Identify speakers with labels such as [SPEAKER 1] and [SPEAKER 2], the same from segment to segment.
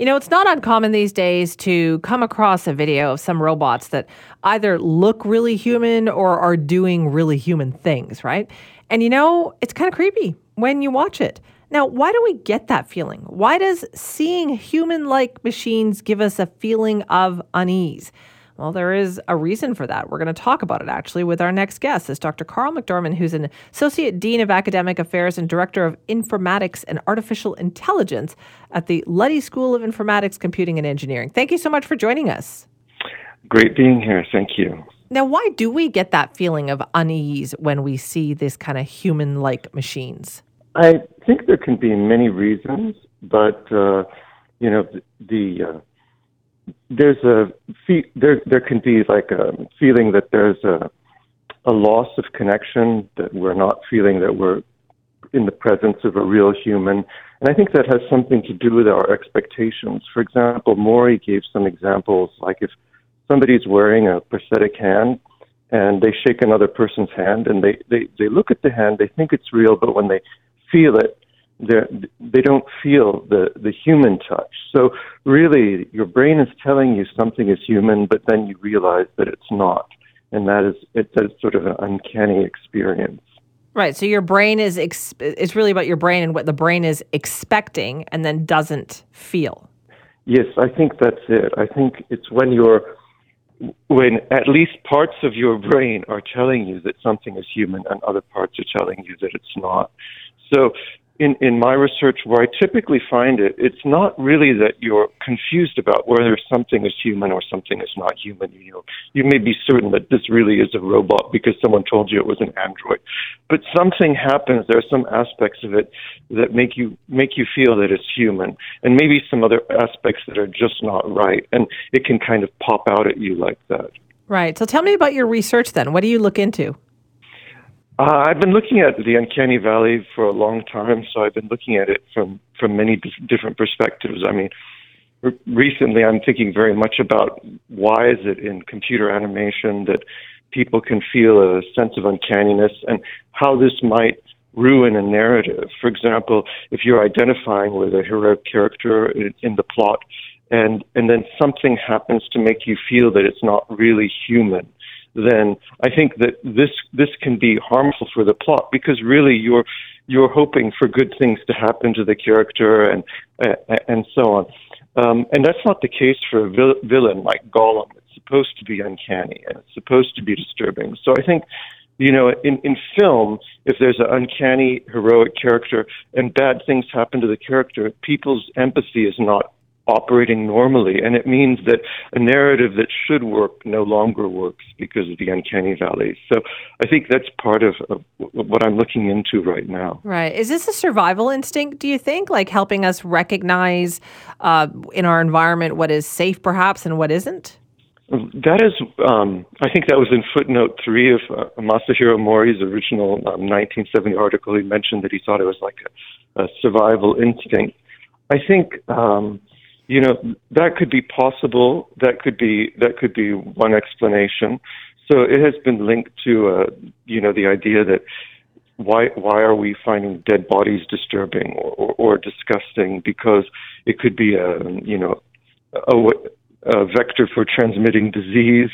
[SPEAKER 1] You know, it's not uncommon these days to come across a video of some robots that either look really human or are doing really human things, right? And you know, it's kind of creepy when you watch it. Now, why do we get that feeling? Why does seeing human like machines give us a feeling of unease? Well, there is a reason for that. We're going to talk about it actually with our next guest. It's Dr. Karl MacDorman, who's an Associate Dean of Academic Affairs and Director of Informatics and Artificial Intelligence at the Luddy School of Informatics, Computing and Engineering. Thank you so much for joining us.
[SPEAKER 2] Great being here. Thank you.
[SPEAKER 1] Now, why do we get that feeling of unease when we see this kind of human like machines?
[SPEAKER 2] I think there can be many reasons, but, uh, you know, the. the uh, there's a there there can be like a feeling that there's a a loss of connection that we're not feeling that we're in the presence of a real human and I think that has something to do with our expectations. For example, Mori gave some examples like if somebody's wearing a prosthetic hand and they shake another person's hand and they, they, they look at the hand, they think it's real, but when they feel it, they don't feel the, the human touch. So really, your brain is telling you something is human, but then you realize that it's not, and that is it's a sort of an uncanny experience.
[SPEAKER 1] Right. So your brain is ex- it's really about your brain and what the brain is expecting, and then doesn't feel.
[SPEAKER 2] Yes, I think that's it. I think it's when you're when at least parts of your brain are telling you that something is human and other parts are telling you that it's not. So in, in my research, where I typically find it, it's not really that you're confused about whether something is human or something is not human. You know, you may be certain that this really is a robot because someone told you it was an android, but something happens. There are some aspects of it that make you make you feel that it's human, and maybe some other aspects that are just not right, and it can kind of pop out at you like that.
[SPEAKER 1] Right. So tell me about your research then. What do you look into?
[SPEAKER 2] Uh, I've been looking at the uncanny valley for a long time, so I've been looking at it from from many different perspectives. I mean, re- recently I'm thinking very much about why is it in computer animation that people can feel a sense of uncanniness and how this might ruin a narrative. For example, if you're identifying with a heroic character in, in the plot, and and then something happens to make you feel that it's not really human then I think that this this can be harmful for the plot because really you're you're hoping for good things to happen to the character and uh, and so on. Um, and that's not the case for a vil- villain like Gollum. It's supposed to be uncanny and it's supposed to be disturbing. So I think, you know, in, in film, if there's an uncanny, heroic character and bad things happen to the character, people's empathy is not operating normally. And it means that a narrative that should work no longer works because of the uncanny valley. So I think that's part of, of, what I'm looking into right now.
[SPEAKER 1] Right. Is this a survival instinct, do you think? Like helping us recognize uh, in our environment what is safe, perhaps, and what isn't?
[SPEAKER 2] That is, um, I think that was in footnote three of uh, Masahiro Mori's original um, 1970 article. He mentioned that he thought it was like a, a survival instinct. I think um, you know that could be possible. That could be that could be one explanation. So it has been linked to uh, you know the idea that why why are we finding dead bodies disturbing or, or, or disgusting? Because it could be a you know a, a vector for transmitting disease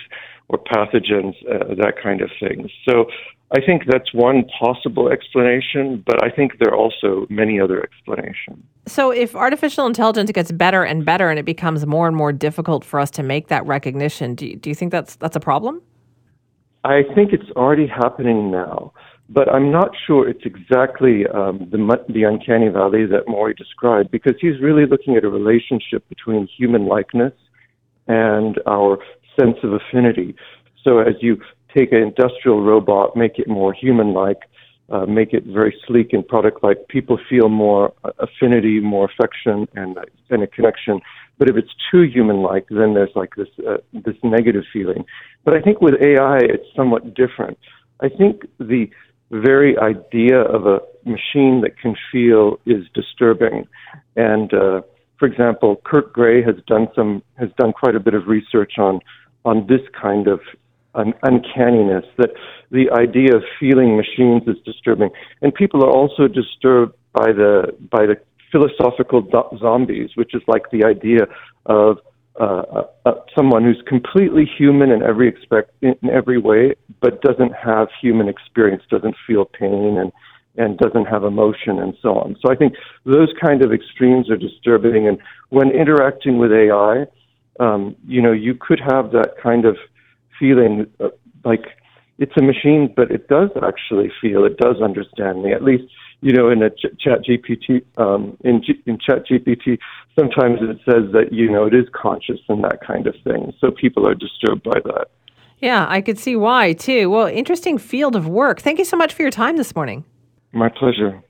[SPEAKER 2] or pathogens, uh, that kind of thing. So I think that's one possible explanation, but I think there are also many other explanations.
[SPEAKER 1] So, if artificial intelligence gets better and better, and it becomes more and more difficult for us to make that recognition, do you, do you think that's that's a problem?
[SPEAKER 2] I think it's already happening now, but I'm not sure it's exactly um, the the uncanny valley that Mori described because he's really looking at a relationship between human likeness and our sense of affinity. So, as you take an industrial robot, make it more human like, uh, make it very sleek and product-like, people feel more affinity, more affection, and and a connection. But if it's too human-like, then there's like this uh, this negative feeling. But I think with AI, it's somewhat different. I think the very idea of a machine that can feel is disturbing. And uh, for example, Kurt Gray has done some has done quite a bit of research on on this kind of un- uncanniness that the idea of feeling machines is disturbing, and people are also disturbed by the by the philosophical do- zombies, which is like the idea of uh, uh, someone who's completely human in every expect in every way, but doesn't have human experience, doesn't feel pain, and and doesn't have emotion, and so on. So I think those kind of extremes are disturbing. And when interacting with AI, um, you know, you could have that kind of feeling uh, like it's a machine, but it does actually feel, it does understand me. At least, you know, in a ch- chat GPT, um, in, G- in chat GPT, sometimes it says that, you know, it is conscious and that kind of thing. So people are disturbed by that.
[SPEAKER 1] Yeah, I could see why too. Well, interesting field of work. Thank you so much for your time this morning.
[SPEAKER 2] My pleasure.